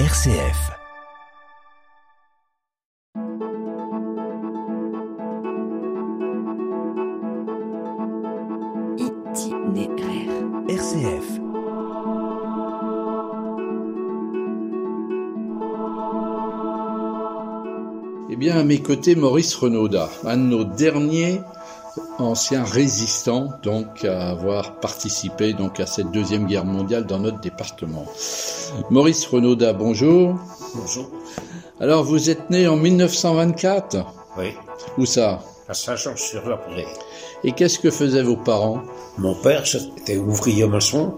RCF. Itinéraire. RCF. Eh bien, à mes côtés, Maurice Renaudat, un de nos derniers anciens résistants, donc à avoir participé donc à cette deuxième guerre mondiale dans notre département. Maurice Renaudat, bonjour. Bonjour. Alors, vous êtes né en 1924 Oui, Où ça? À Saint-Georges-sur-la-Prée. Et qu'est-ce que faisaient vos parents? Mon père était ouvrier maçon.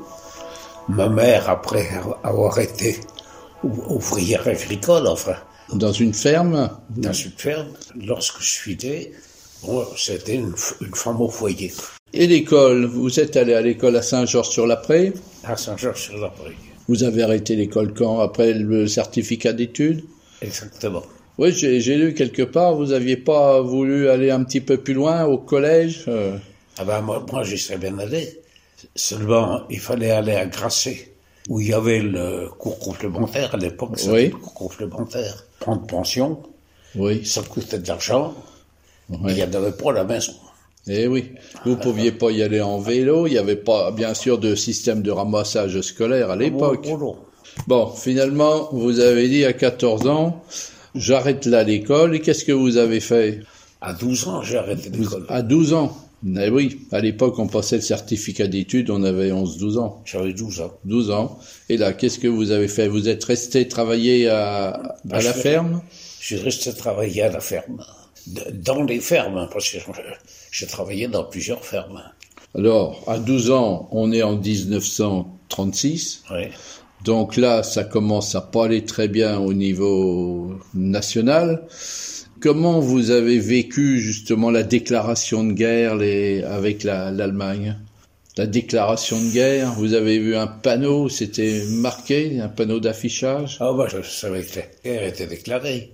Ma mère, après avoir été ou- ouvrière agricole, enfin, Dans une ferme? Dans une ferme, lorsque je suis né, bon, c'était une, une femme au foyer Et l'école Vous êtes allé à l'école à Saint-Georges-sur-la-Prée à Saint-Georges-sur-la-Prée. Vous avez arrêté l'école quand Après le certificat d'études? Exactement. Oui, j'ai lu quelque part, vous aviez pas voulu aller un petit peu plus loin au collège euh, Ah ben, moi, moi j'y serais bien allé. Seulement, il fallait aller à Grasset, où il y avait le cours complémentaire. À l'époque, c'était Oui. le cours complémentaire. Prendre pension, Oui, ça coûtait de l'argent. Il n'y en avait pas à la maison. Eh oui, vous pouviez pas y aller en vélo, il n'y avait pas, bien sûr, de système de ramassage scolaire à l'époque. Oh, non. Bon, finalement, vous avez dit à 14 ans, j'arrête là l'école, et qu'est-ce que vous avez fait? À 12 ans, j'ai arrêté l'école. À 12 ans Eh oui, à l'époque, on passait le certificat d'études, on avait 11-12 ans. J'avais 12 ans. 12 ans. Et là, qu'est-ce que vous avez fait? Vous êtes resté travailler à, à Bah, la ferme Je suis resté travailler à la ferme. Dans les fermes, parce que j'ai travaillé dans plusieurs fermes. Alors, à 12 ans, on est en 1936. Oui. Donc là, ça commence à pas aller très bien au niveau national. Comment vous avez vécu justement la déclaration de guerre les, avec la- l'Allemagne? La déclaration de guerre, vous avez vu un panneau, c'était marqué, un panneau d'affichage? Ah bah, je savais que la guerre était déclarée.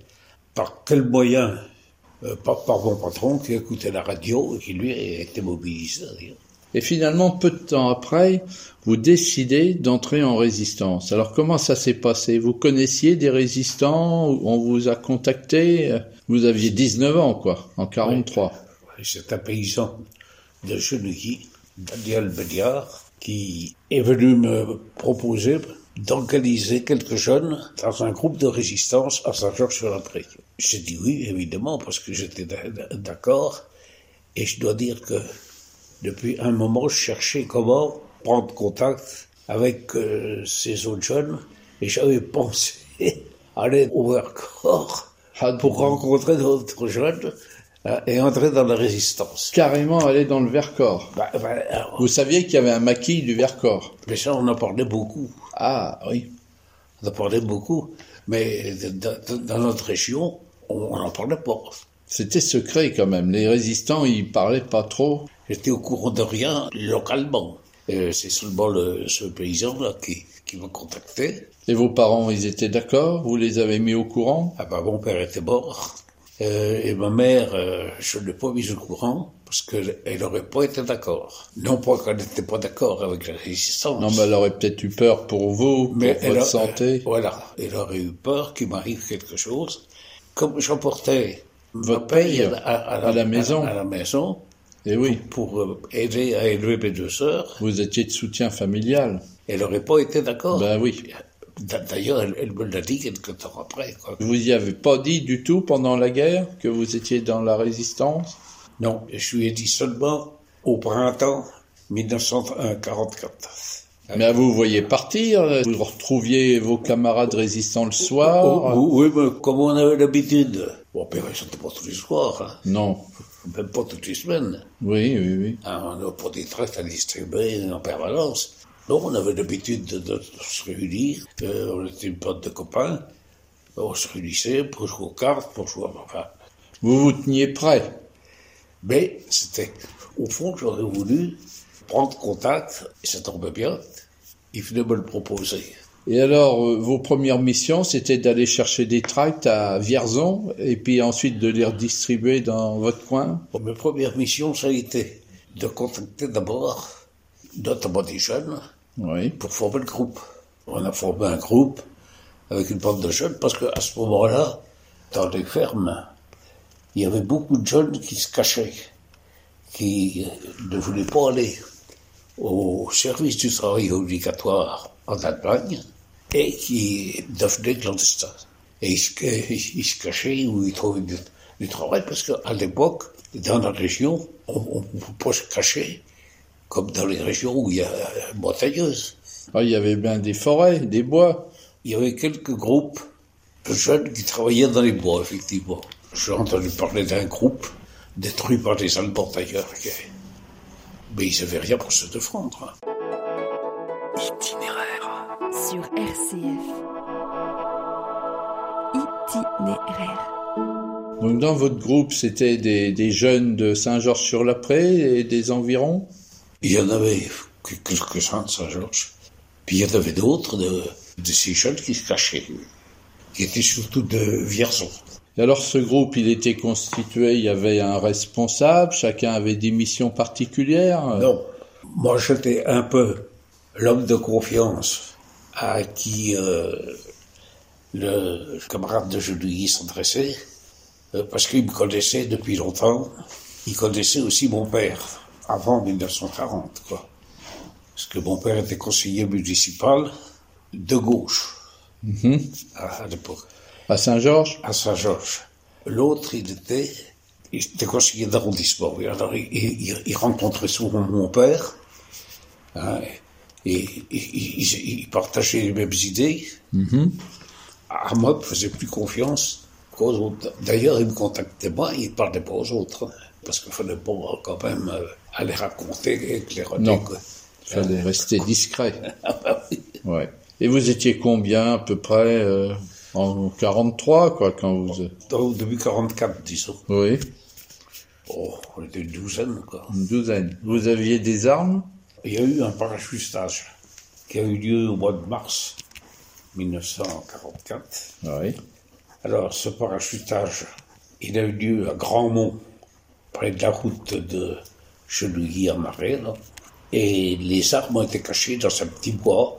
Par quel moyen par, par mon patron qui écoutait la radio et qui lui était mobilisé. d'ailleurs. Et finalement, peu de temps après, vous décidez d'entrer en résistance. Alors comment ça s'est passé? Vous connaissiez des résistants On vous a contacté? Vous aviez 19 ans, quoi, en 43. Et C'est un paysan de Genouilly, Daniel Béliard, qui est venu me proposer d'organiser quelques jeunes dans un groupe de résistance à Saint-Georges-sur-la-Prée. J'ai dit oui, évidemment, parce que j'étais d'a- d'accord. Et je dois dire que depuis un moment, je cherchais comment prendre contact avec euh, ces autres jeunes. Et j'avais pensé aller au Vercors pour rencontrer d'autres jeunes euh, et entrer dans la résistance. carrément aller dans le Vercors. Bah, bah, alors, Vous saviez qu'il y avait un maquis du Vercors. mais ça, on en parlait beaucoup. Ah oui. On en parlait beaucoup. Mais dans notre région, on n'en parlait pas. C'était secret quand même. Les résistants, ils parlaient pas trop. J'étais au courant de rien localement. Et C'est seulement le, ce paysan-là qui, qui m'a contacté. Et vos parents, ils étaient d'accord? Vous les avez mis au courant? Ah bah, mon père était mort. Euh, et ma mère, euh, je ne l'ai pas mise au courant parce qu'elle n'aurait pas été d'accord. Non pas qu'elle n'était pas d'accord avec la résistance. Non, mais elle aurait peut-être eu peur pour vous, pour Mais votre a- santé. Voilà, elle aurait eu peur qu'il m'arrive quelque chose. Comme j'emportais Votre paye à, à la maison. à, la maison Et oui, pour euh, aider à élever mes deux sœurs, vous étiez de soutien familial. elle n'aurait pas été d'accord. Ben oui. D'a- D'ailleurs, elle, elle me l'a dit quelque temps après. Quoi. Vous y avez pas dit du tout pendant la guerre que vous étiez dans la résistance? Non, je lui ai dit seulement au printemps 1944. Mais vous voyez partir, vous retrouviez vos camarades résistants le soir. Oh, oui, mais comme on avait l'habitude. Bon, père, c'était pas tous les soirs, hein, Non. même pas toutes les semaines. Oui, oui, oui. Hein, on n'a pas des tracts à distribuer en permanence. Donc on avait l'habitude de, de se réunir. Euh, on était une bande de copains. On se réunissait pour jouer aux cartes, pour jouer... Enfin, Vous vous teniez prêt. Mais c'était... Au fond, j'aurais voulu prendre contact, et ça tombait bien. Il venait me le proposer. Et alors, euh, vos premières missions, c'était d'aller chercher des tracts à Vierzon et puis ensuite de les redistribuer dans votre coin? Bon, mes premières missions, ça a été de contacter d'abord, notamment des jeunes, Oui. pour former le groupe. On a formé un groupe avec une bande de jeunes, parce qu'à ce moment-là, dans les fermes, il y avait beaucoup de jeunes qui se cachaient, qui ne voulaient pas aller au service du travail obligatoire en Allemagne et qui devenaient clandestins. Et ils se, cachaient ou ils trouvaient du, travail parce qu'à l'époque, dans la région, on ne pouvait pas se cacher comme dans les régions où il y a montagneuse. Ah, il y avait bien des forêts, des bois. Il y avait quelques groupes de jeunes qui travaillaient dans les bois, effectivement. J'ai entendu parler d'un groupe détruit par des Allemands d'ailleurs. Mais ils n'avaient rien pour se défendre. Hein. Itinéraire. Sur RCF. Itinéraire. Donc dans votre groupe, c'était des, des jeunes de Saint-Georges-sur-la-Prée et des environs? Il y en avait quelques-uns de Saint-Georges. Puis il y en avait d'autres de, de ces jeunes qui se cachaient, qui étaient surtout de Vierzon. Et alors ce groupe, il était constitué, il y avait un responsable, chacun avait des missions particulières Non, moi j'étais un peu l'homme de confiance à qui euh, le camarade de Julie s'adressait, euh, parce qu'il me connaissait depuis longtemps. Il connaissait aussi mon père, avant 1940, quoi. Parce que mon père était conseiller municipal de gauche mhm. à, l'époque. À Saint-Georges À Saint-Georges. L'autre, il était, il était conseiller d'arrondissement. Alors, il, rencontrait souvent mon père. Hein, et, il partageait les mêmes idées. Mm À moi, il faisait plus confiance qu'aux autres. D'ailleurs, il me contactait moi, il ne parlait pas aux autres. Parce qu'il fallait pas quand même euh, aller raconter avec les Non. Il fallait rester discret. ah bah oui. Ouais. Et vous étiez combien à peu près euh, en 43 quoi quand vous Au début 44 disons. Oui. Oh, on était une douzaine quoi. Une douzaine. Vous aviez des armes? Il y a eu un parachutage qui a eu lieu au mois de mars 1944. Oui. Alors ce parachutage, il a eu lieu à Grandmont, près de la route de Chenouilly en Marais, là. Et les armes ont été cachées dans un petit bois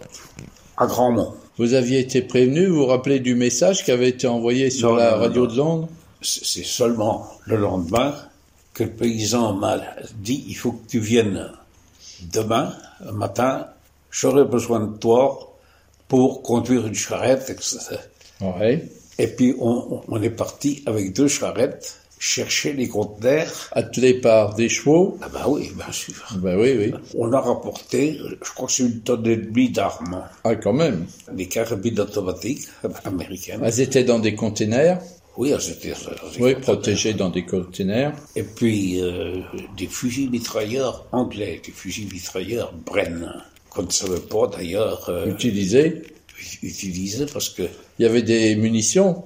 à Grandmont. Vous aviez été prévenu, vous vous rappelez du message qui avait été envoyé sur la radio de Londres C'est seulement le lendemain que le paysan m'a dit il faut que tu viennes demain matin, j'aurai besoin de toi pour conduire une charrette, etc. Ouais. Et puis on, on est parti avec deux charrettes chercher les conteneurs. Attelés par des chevaux Ah bah oui, bien sûr. Ben oui, oui. On a rapporté, je crois que c'est une tonne et demie d'armes. Ah, quand même. Des carabines automatiques américaines. Elles étaient dans des containers Oui, elles étaient dans des Oui, conteneurs. protégées dans des containers. Et puis euh, des fusils mitrailleurs anglais, des fusils mitrailleurs Bren, qu'on ne savait pas d'ailleurs euh, Utilisées. utiliser parce que Il y avait des munitions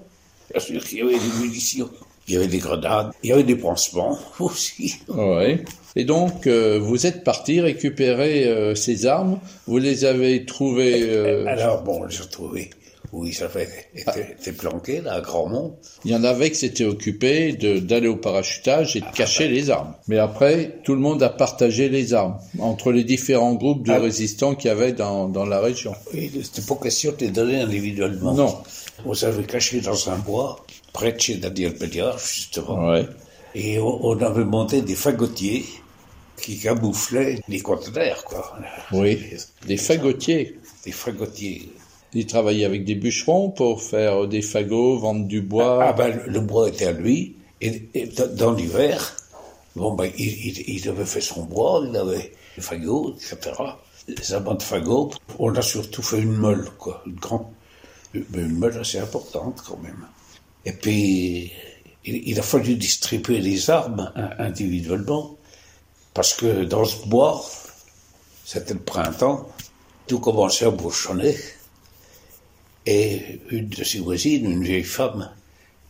bien sûr qu'il y avait des munitions, il y avait des grenades, il y avait des pansements aussi. Oui. Et donc, euh, vous êtes parti récupérer euh, ces armes. Vous les avez trouvées. euh, Alors bon, j'ai retrouvé où ils avaient été, été planqués, là, à Grandmont. il y en avait qui s'étaient occupés d'aller au parachutage et de cacher les armes. Mais après, tout le monde a partagé les armes entre les différents groupes de Ah. résistants qu'il y avait dans, dans la région. Et c'était pas question de les donner individuellement. Non. On s'avait caché dans un bois, près de chez Daniel Béliard, justement. Ouais. Et on, on avait monté des fagotiers qui camouflaient les conteneurs, quoi. Oui. Des fagotiers. Des fagotiers. Il travaillait avec des bûcherons pour faire des fagots, vendre du bois. Ah ben, le, bois était à lui. Et, dans, l'hiver, bon ben, il, il, avait fait son bois, il avait des fagots, etc. Les amas de fagots. On a surtout fait une meule, quoi. Une grande, une meule assez importante, quand même. Et puis, il, il a fallu distribuer les armes hein, individuellement. Parce que dans ce bois, c'était le printemps, tout commençait à bouchonner. Et une de ses voisines, une vieille femme,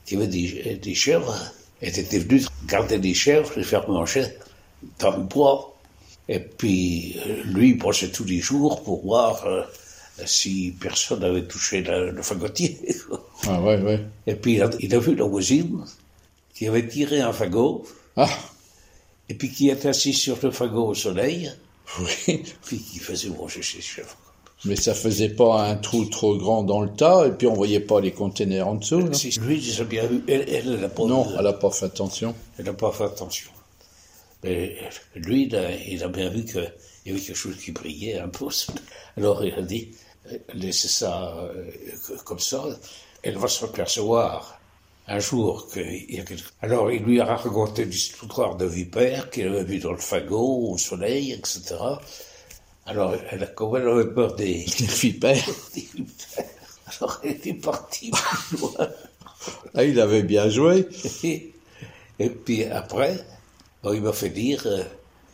qui avait des, des chèvres, était venue garder des chèvres, les faire manger dans le bois. Et puis, euh, lui, il passait tous les jours pour voir euh, si personne avait touché la- le fagotier. Ah ouais, ouais. Et puis, il a, il a vu la voisine qui avait tiré un fagot, Ah, et puis qui était assis sur le fagot au soleil, oui. puis qui faisait manger ses chèvres. Mais ça faisait pas un trou trop grand dans le tas, et puis on voyait pas les containers en dessous, non Si lui, j'ai bien vu. Elle, elle, elle a pas Non, elle a pas fait attention. Elle n'a pas fait attention. Mais lui, il a, il a bien vu qu'il y avait quelque chose qui brillait un peu. Alors il a dit, laissez ça euh, comme ça, elle va se percevoir un jour qu'il y a quelque... Alors il lui a raconté l'histoire de vipère qu'il avait vu dans le fagot, au soleil, etc. Alors elle a quand même avait peur des... Des vipères. Alors elle était partie plus loin. Ah, il avait bien joué. Et, et puis après, bon, il m'a fait dire, euh,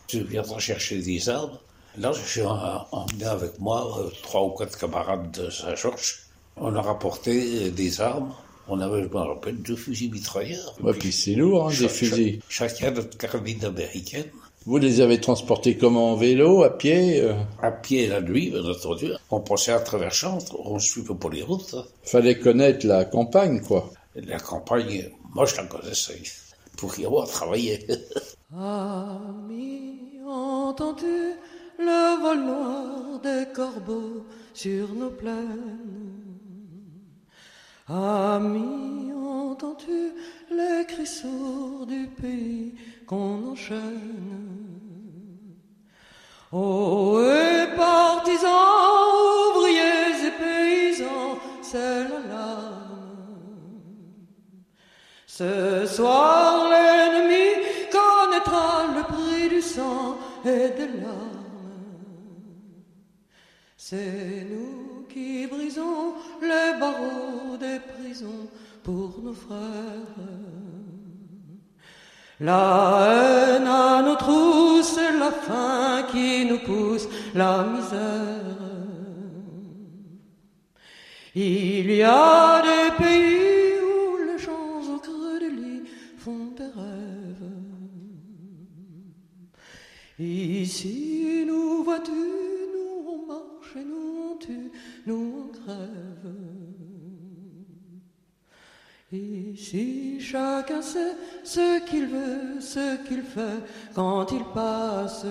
je viendrai chercher des arbres. Là, j'ai en- emmené avec moi euh, trois ou quatre camarades de Saint-Georges. On a rapporté euh, des armes. On avait, je me rappelle, deux fusils mitrailleurs. Ouais, puis c'est lourd, hein, des fusils. Chacun notre carabine américaine. Vous les avez transportés comment? En vélo, à pied euh? À pied la nuit, bien entendu. On passait à travers Chantres. On ne suivait pas les routes. Fallait connaître la campagne, quoi. La campagne, moi, je la connaissais. Pour y avoir travaillé. Ami, entends-tu le vol noir des corbeaux sur nos plaines? Ami, entends-tu les cris sourds du pays qu'on enchaîne? Oh, et partisans, ouvriers et paysans, c'est l'alarme. Ce soir, l'ennemi connaîtra le prix du sang et des larmes. C'est nous qui brisons les barreaux des prisons pour nos frères. La haine à nos la qui nous pousse, la misère. Il y a des pays où les gens au creux du lit font des rêves. Ici, nous vois-tu, nous on marche et nous on tue, nous on crève. Ici, chacun sait ce qu'il veut, ce qu'il fait quand il passe.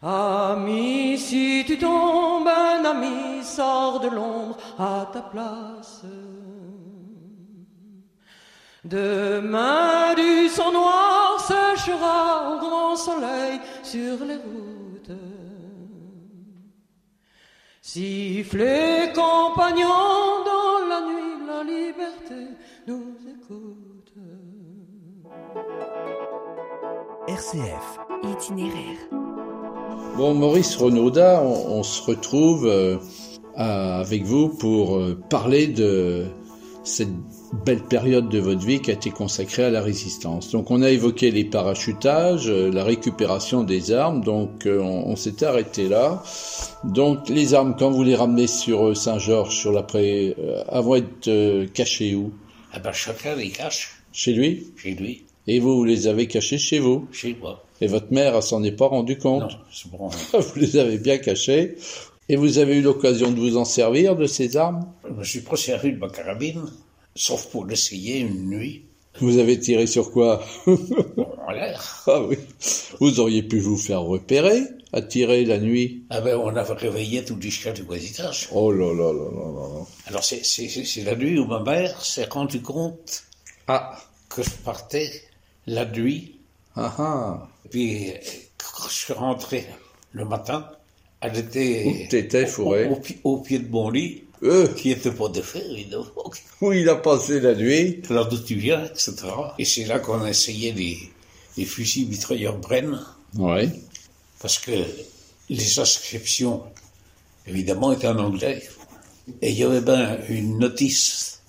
Ami, si tu tombes, un ami sort de l'ombre à ta place. Demain, du sang noir séchera au grand soleil sur les routes. Sifflez, compagnons, RCF. Itinéraire. Bon, Maurice Renaudat, on, on se retrouve euh, à- avec vous pour euh, parler de cette belle période de votre vie qui a été consacrée à la résistance. Donc, on a évoqué les parachutages, euh, la récupération des armes, donc euh, on, on s'était arrêté là. Donc, les armes, quand vous les ramenez sur euh, Saint-Georges, sur l'après, euh, elles vont être euh, cachées où? Ah ben, chacun les cache Chez lui? Chez lui, Et vous, vous les avez cachées chez vous chez moi. Et votre mère, elle s'en est pas rendue compte Non, c'est bon. vous les avez bien cachés. Et vous avez eu l'occasion de vous en servir de ces armes? Je me suis pas servi de ma carabine, sauf pour l'essayer une nuit, Vous avez tiré sur quoi? En l'air. Ah oui. Vous auriez pu vous faire repérer à tirer la nuit. Ah ben, on avait réveillé tous les chiens du voisinage. Oh là là là là là là. Alors, c'est la nuit où ma mère s'est rendue compte Ah que je partais la nuit. ah ah. Et puis, euh, quand je suis rentré le matin, elle était t'étais, Fourré au, au pi- au pied de mon lit, Euh, qui était pas défait, évidemment. où il a passé la nuit Là d'où tu viens, etc. Et c'est là qu'on a essayé les, les fusils mitrailleurs Bren, Ouais. parce que les inscriptions, évidemment, étaient en anglais. Et il y avait bien une notice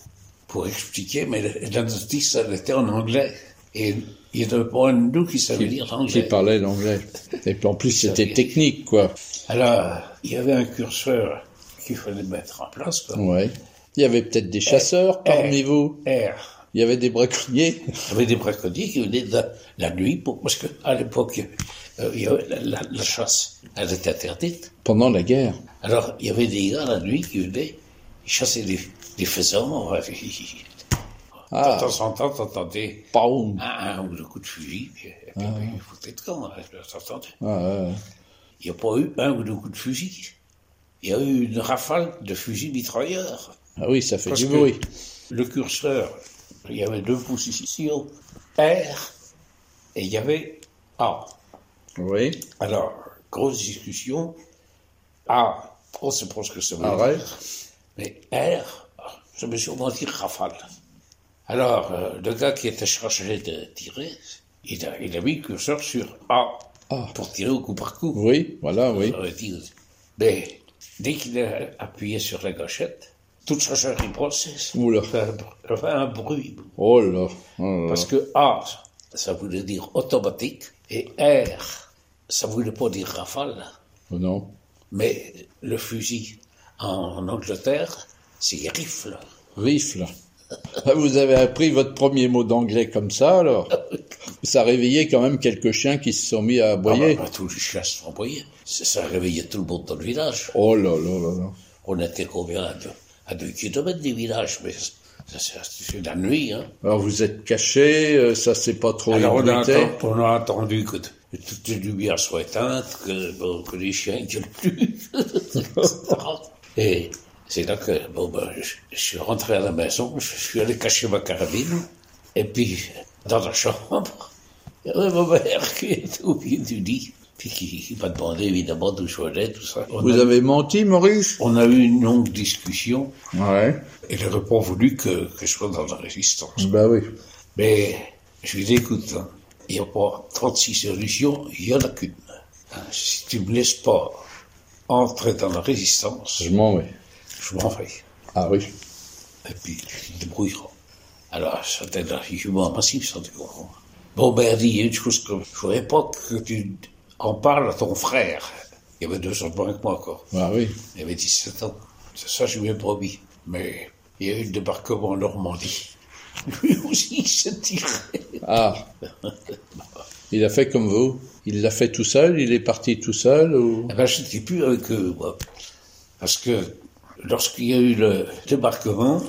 pour expliquer, mais la notice, elle était en anglais. Et il n'y en avait pas un de nous qui savait lire Qui l'anglais. parlait l'anglais. Et puis en plus c'était technique quoi. Alors, il y avait un curseur qu'il fallait mettre en place. quoi. Ouais. Il y avait peut-être des chasseurs parmi vous. R. Il y avait des braconniers. Il y avait des braconniers qui venaient de la, la nuit, pour, parce qu'à l'époque, euh, la, la- la chasse, elle était interdite. Pendant la guerre. Alors, il y avait des gars la nuit qui venaient, ils chassaient des, des faisans. ils- ils- Ah. De temps en temps, t'entendais un, ou deux coups de fusil, puis, Ah. ils foutaient de camp, t'entendais. Ah, il n'y a pas eu un ou deux coups de fusil. Il y a eu une rafale de fusils mitrailleurs. Ah oui, ça fait Parce du bruit. Le curseur, il y avait deux positions, R et il y avait A. Oui. Alors, grosse discussion. A, on sait pas ce que ça veut dire. Mais R, ça veut sûrement dire rafale. Alors, euh, le gars qui était chargé de tirer, il a, il a mis le curseur sur A Ah. pour tirer au coup par coup. Oui, voilà, oui. Mais dès qu'il a appuyé sur la gâchette, toute sa chair il processe. Oula. Ça ça fait un bruit. Oh là. oh là là. Parce que A, ça voulait dire automatique, et R, ça voulait pas dire rafale. Oh non. Mais le fusil en Angleterre, c'est rifle. Rifle. Ah, Vous avez appris votre premier mot d'anglais comme ça, alors Ça réveillait quand même quelques chiens qui se sont mis à Ah aboyer. bah, bah, tous les chiens se sont envoyés. Ça, ça réveillait tout le monde dans le village. Oh là là là là. On était combien à deux, à deux kilomètres des villages, mais c'est la nuit. Hein. Alors vous êtes caché, euh, ça s'est pas trop Alors on a, ébruité. atten- on a attendu que, toutes les lumières soient éteintes, que les chiens ne gueulent plus. Et c'est là que bon, ben, je, je suis rentré à la maison, je suis allé cacher ma carabine, et puis dans la chambre, il y avait ma mère qui était au pied du lit, puis qui, qui m'a demandé évidemment d'où je venais, tout ça. On, Vous a, avez menti, Maurice? On a eu une longue discussion, Ouais. et n'aurait pas voulu que, que je sois dans la résistance. Bah oui. Mais je lui dis, écoute, hein, il n'y a pas 36 solutions, il n'y en a qu'une. Hein, Si tu me laisses pas entrer dans la résistance, Je m'en vais. Je m'en vais. Ah oui. Et puis, te débrouilleras. Alors, c'était un argument massif, ça, tu comprends. Bon, ben, dit, il y a une chose que je voudrais pas que tu en parles à ton frère. Il y avait deux ans de moins que moi, encore. Ah oui. Il avait 17 ans. C'est ça, je lui ai promis. Mais il y a eu le débarquement en Normandie. Lui aussi, il s'est tiré. Ah. Il a fait comme vous. Il l'a fait tout seul? Il est parti tout seul ou? Eh ben, je n'étais plus avec eux, moi. Parce que lorsqu'il y a eu le débarquement,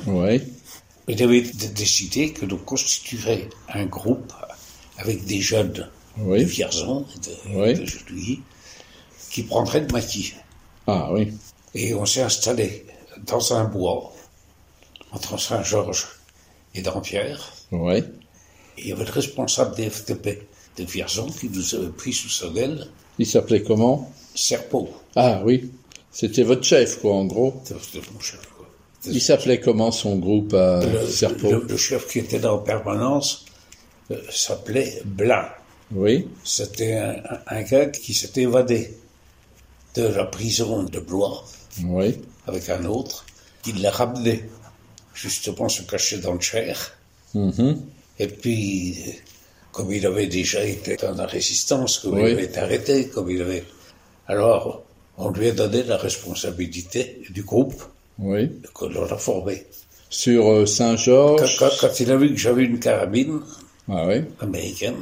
il avait décidé que l'on constituerait un groupe avec des jeunes Oui. de Vierzon, de, Oui. de Genouilly, qui prendraient le maquis. Ah oui. Et on s'est installé dans un bois, entre Saint-Georges et Dampierre. Oui. Et il y avait le responsable des FTP de Vierzon qui nous avait pris sous son aile, Il s'appelait comment? Serpeau. Ah oui. C'était votre chef, quoi, en gros. C'était mon chef, quoi. Il s'appelait comment son groupe à le, le- le chef qui était là en permanence euh, s'appelait Blin. Oui. C'était un, gars qui s'était évadé de la prison de Blois Oui. avec un autre, qui l'a ramené justement se cacher dans le Cher. Mhm. Et puis, comme il avait déjà été dans la résistance, comme Oui. il avait été arrêté, comme il avait... Alors, on lui a donné la responsabilité du groupe Oui. que l'on a formé. Sur euh, Quand, Saint-Georges. quand- quand il a vu que j'avais une carabine, Ah oui. américaine.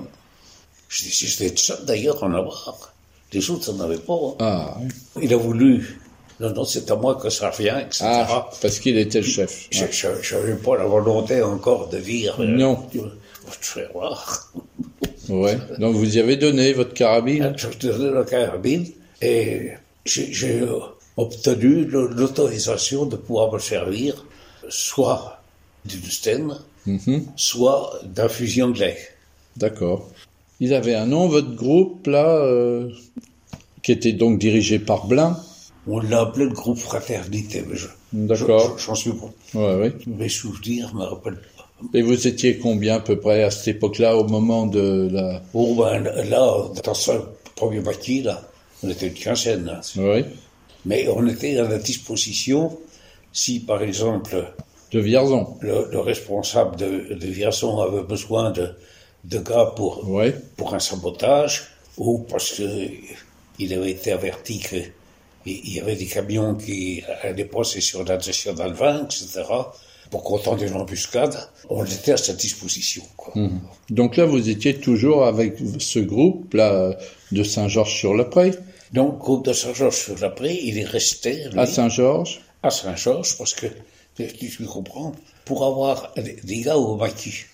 Je dis, j'étais seul d'ailleurs en avoir. Les autres n'en avaient pas. hein. Ah oui. Il a voulu. Non, non, c'est à moi que ça revient, etc. Ah, parce qu'il était le chef. Je n'avais pas la volonté encore de dire. euh, Non. Je vais voir. Ouais. Donc vous y avez donné votre carabine. Je donne la carabine et j'ai euh, obtenu l'autorisation de pouvoir me servir soit d'une Sten, Mhm. soit d'un fusil anglais. D'accord. Il avait un nom, votre groupe, là, euh, qui était donc dirigé par Blin. On l'a appelé le groupe Fraternité. D'accord. je- J'en suis bon. Ouais, ouais. Mes souvenirs me rappellent pas. Et vous étiez combien à peu près à cette époque-là, au moment de la... Bon, ben, là, dans ce premier maquis, là, on était une quinzaine. Oui. Mais on était à la disposition si, par exemple, De Vierzon. le, le responsable de, de Vierzon avait besoin de, de gars pour, pour un sabotage, ou parce que il avait été averti que il il y avait des camions qui allaient passer sur la nationale 20, etc., pour qu'on tente une embuscade, on était à sa disposition. Quoi. Donc là, vous étiez toujours avec ce groupe-là de Saint-Georges-sur-le-Pré, Donc, groupe de Saint-Georges-sur-la-Pré, il est resté lui, à Saint-Georges. à Saint-Georges parce que, tu, tu comprends, pour avoir des, gars au maquis,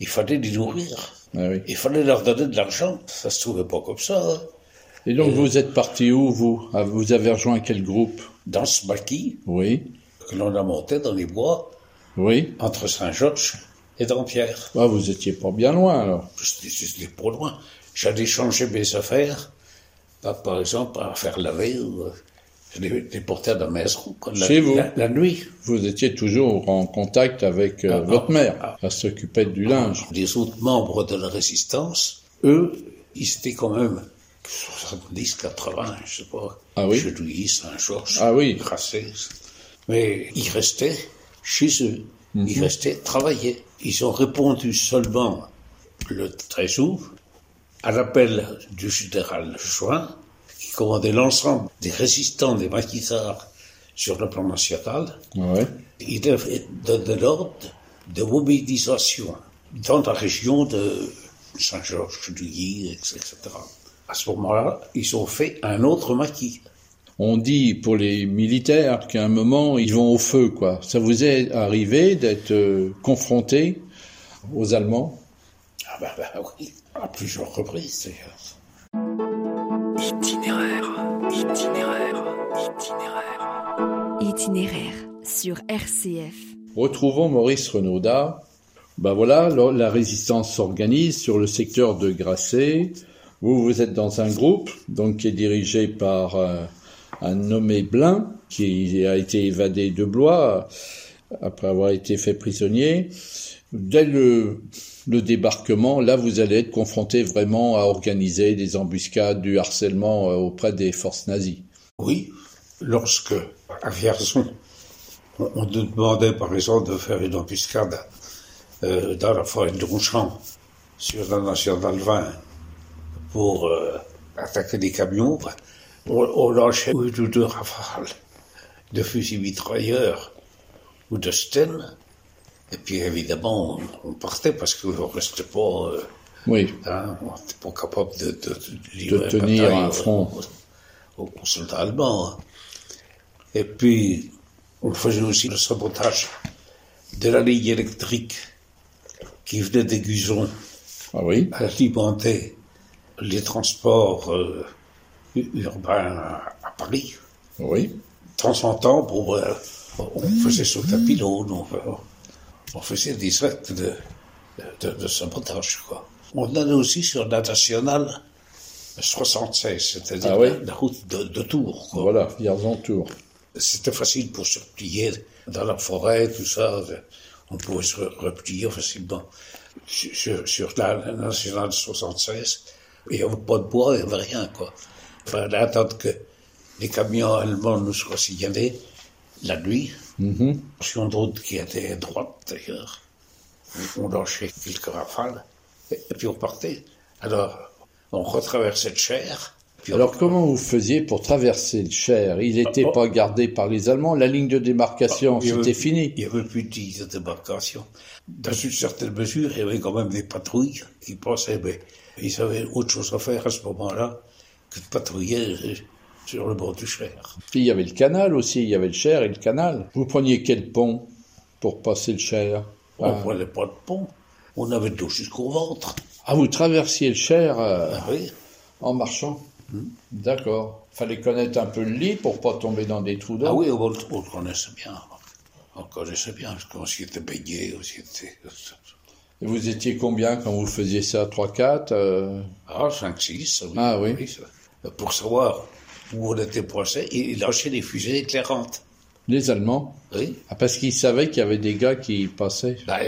il fallait les nourrir. Ah oui. Il fallait leur donner de l'argent. Ça se trouvait pas comme ça. hein. Et donc, vous êtes parti où, vous? Ah, Vous avez rejoint quel groupe? Dans ce maquis Oui, que l'on a monté dans les bois oui. entre Saint-Georges et Dampierre. Ah, vous étiez pas bien loin, alors. C'était c'était pas loin. J'allais changer mes affaires, par exemple à faire laver ou euh, je les, les portais à la maison. la, Chez vous la, la nuit. Vous étiez toujours en contact avec euh, Ah, votre ah, mère. ah. Elle s'occupait du linge. Les autres membres de la résistance, eux, ils étaient quand même 70, 80, je sais pas. Ah oui? Chenouilly, Saint-Georges, Ah oui. Grasset. Mais ils restaient chez eux. Mhm. Ils restaient travailler. Ils ont répondu seulement le 13 août à l'appel du général Juin, qui commandait l'ensemble des résistants des maquisards sur le plan national. Ouais. Il donné l'ordre de mobilisation dans la région de Saint-Georges, Douilly, etc. À ce moment-là, ils ont fait un autre maquis. On dit pour les militaires qu'à un moment, ils vont au feu, quoi. Ça vous est arrivé d'être euh, confronté aux Allemands? Ah ben, ben oui, à plusieurs reprises d'ailleurs. Itinéraire, itinéraire, itinéraire. Itinéraire sur RCF. Retrouvons Maurice Renaudard. Ben voilà, la la résistance s'organise sur le secteur de Grasset. Vous, vous êtes dans un groupe, donc qui est dirigé par euh, un nommé Blin, qui a été évadé de Blois euh, après avoir été fait prisonnier. Dès le, débarquement, là, vous allez être confronté vraiment à organiser des embuscades, du harcèlement euh, auprès des forces nazies. Oui, lorsque, à Vierzon, on, nous demandait par exemple de faire une embuscade euh, dans la forêt de Ronchamp sur la nationale 20 pour euh, attaquer des camions, on, on lâchait une ou deux rafales de fusils mitrailleurs ou de Sten. Et puis évidemment, on, on partait parce qu'on ne restait pas, euh, Oui, hein, on n'était pas capable de, de, de livrer tenir un front. aux, aux soldats allemands. Et puis, on faisait aussi le sabotage de la ligne électrique qui venait des Guzons ah oui, alimenter les transports euh, urbains à, Paris. oui. De temps en temps, bon, euh, on faisait sauter un pylône, on, on faisait des actes de, de, de sabotage. Quoi. On allait aussi sur la nationale 76, c'est-à-dire Ah oui? la, la route de, de Tours. Quoi. Voilà, Vierzon-Tour. C'était facile pour se replier dans la forêt, tout ça. On pouvait se replier facilement. Sur, sur- sur la nationale 76, il n'y avait pas de bois, il n'y avait rien, quoi. Il fallait attendre que les camions allemands nous soient signalés la nuit. Sur une route qui était droite, d'ailleurs. On lâchait quelques rafales, et, et puis on partait. Alors, on retraversait le Cher. puis on- Alors comment vous faisiez pour traverser le Cher Il n'était oh. pas gardé par les Allemands, la ligne de démarcation, avait- c'était fini. Il n'y avait plus de ligne de débarcation. Dans une certaine mesure, il y avait quand même des patrouilles qui passaient, mais ils avaient autre chose à faire à ce moment-là que de patrouiller euh, sur le bord du Cher. Puis il y avait le canal aussi, il y avait le Cher et le canal. Vous preniez quel pont pour passer le Cher? On ne ah. prenait pas de pont. On avait de l'eau jusqu'au ventre. Ah, vous traversiez le Cher euh, Ah oui. en marchant? Hmm. D'accord. Fallait connaître un peu le lit pour pas tomber dans des trous d'eau. Ah oui, on, le- on le connaissait bien. On le connaissait bien, parce qu'on s'y était baigné, on s'y était... Et vous étiez combien quand vous faisiez ça? 3-4 euh, Ah, 5, 6, oui. Ah oui. ça. Pour savoir on était placé, ils lâchaient des fusées éclairantes. Les Allemands Oui. ah, Parce qu'ils savaient qu'il y avait des gars qui passaient. Bah,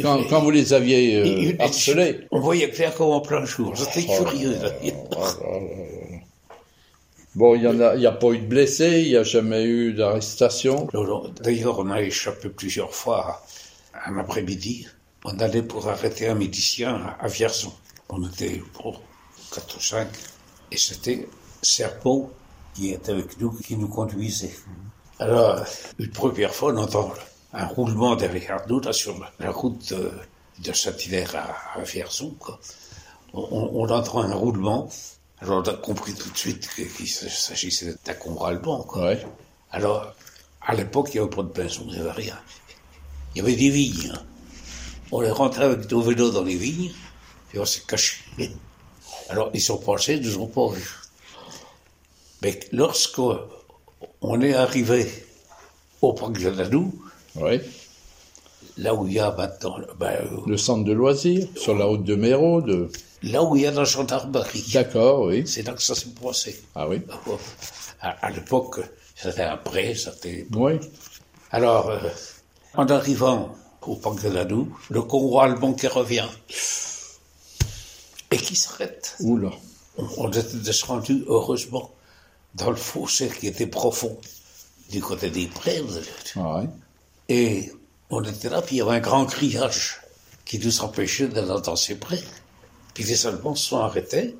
Quand, quand vous les aviez euh, harcelés On voyait clair comme en plein jour. C'était Oh curieux. Bon, il y en a, y a pas eu de blessés, il n'y a jamais eu d'arrestation. D'ailleurs, on a échappé plusieurs fois un après-midi. On allait pour arrêter un médicien à- Vierzon. On était pour 4 ou 5. Et c'était Serpot qui était avec nous, qui nous conduisait. Alors, une première fois, on entend un roulement derrière nous, là, sur la- route de, de Saint-Hilaire à, à Vierzon. On, on- on entend un roulement. Alors, on a compris tout de suite qu'il s'agissait d'un combat allemand, quoi. Ouais. Alors, à l'époque, il n'y avait pas de pension, il n'y avait rien. Il y avait des vignes. hein. On est rentré avec nos vélos dans les vignes, et on s'est caché. Alors, ils sont passés, ils nous ont pas vus. Mais lorsqu'on est arrivé au parc de Oui. là où il y a maintenant, ben, euh, Le centre de loisirs, sur la route de Méro, de... là où il y a la gendarmerie, D'accord, oui. c'est là que ça s'est passé. Ah oui. À, à l'époque, c'était après, c'était... Oui. Alors, euh, en arrivant au parc de le convoi allemand qui revient et qui s'arrête. Oula. On, on était descendu, heureusement, dans le fossé qui était profond, du côté des prés. Ah oui. Et on était là, puis il y avait un grand grillage qui nous empêchait d'aller dans ces prés. Puis les Allemands se sont arrêtés.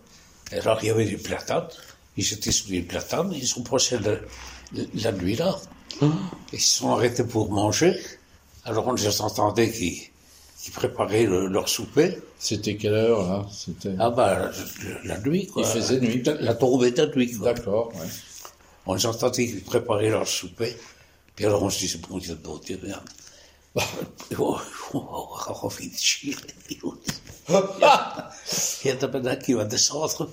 Et alors il y avait des platanes. Ils étaient sous les platanes. Ils ont passé le- le- la nuit là. Ils se sont arrêtés pour manger. Alors on les entendait qui, qui préparaient le- leur souper. C'était quelle heure, là? C'était... Ah bah, la nuit, quoi. Il faisait nuit. La, la tombée de la nuit, quoi. D'accord, ouais. On les entendait qui préparaient leur souper. Puis alors on se disait, bon Dieu, bon Dieu, merde. On a envie de chier. Il y a maintenant qui va descendre.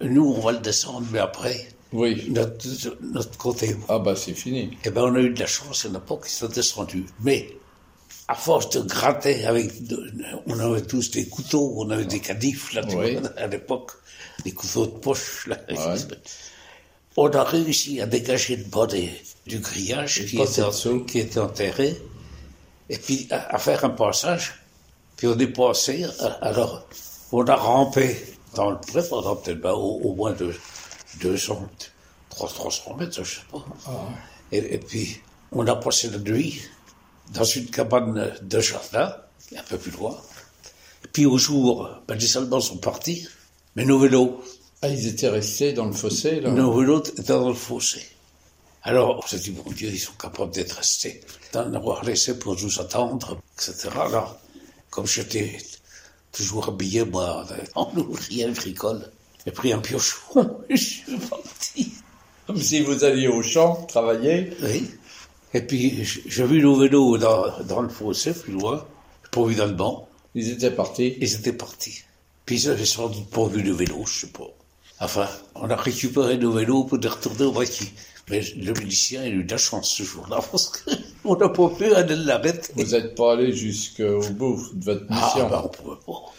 Nous, on va le descendre, mais après, Oui. notre, notre côté. Ah bah c'est fini. Eh ben, on a eu de la chance, il n'y en a pas qui sont descendus. Mais, à force de gratter avec, de- on avait tous des couteaux, on avait des cadifs, là, tu Oui. vois, à l'époque, des couteaux de poche, là. Ouais. On a réussi à dégager le bas des- du grillage qui était, dessous. qui était enterré, et puis à, à faire un passage, puis on est passé, à- alors, on a rampé dans le pré pendant peut-être ben, au, au moins deux, 200, 300, 300 mètres, je sais pas. Et, et puis, on a passé la nuit dans une cabane de jardin, un peu plus loin. Et puis au jour, ben, les Allemands sont partis, mais nos vélos, Ah, ils étaient restés dans le fossé, là nos vélos étaient dans le fossé. Alors, on s'est dit, mon Dieu, ils sont capables d'être restés, d'en avoir laissé pour nous attendre, etc. Alors, comme j'étais toujours habillé, moi, en ouvrier agricole, j'ai pris un piochon, et je suis parti. Comme si vous alliez au champ travailler. Oui. Et puis, j'ai vu nos vélos dans, dans le fossé, plus loin, providemment. Ils étaient partis. Ils étaient partis. Puis ils avaient sans doute pas vu le vélo, je sais pas. Enfin, on a récupéré nos vélos pour les retourner au voiture. Mais le milicien, il a eu de la chance ce jour-là, parce qu'on n'a pas pu aller l'arrêter. Vous n'êtes pas allé jusqu'au bout de votre Ah, mission. ben, on pouvait pas.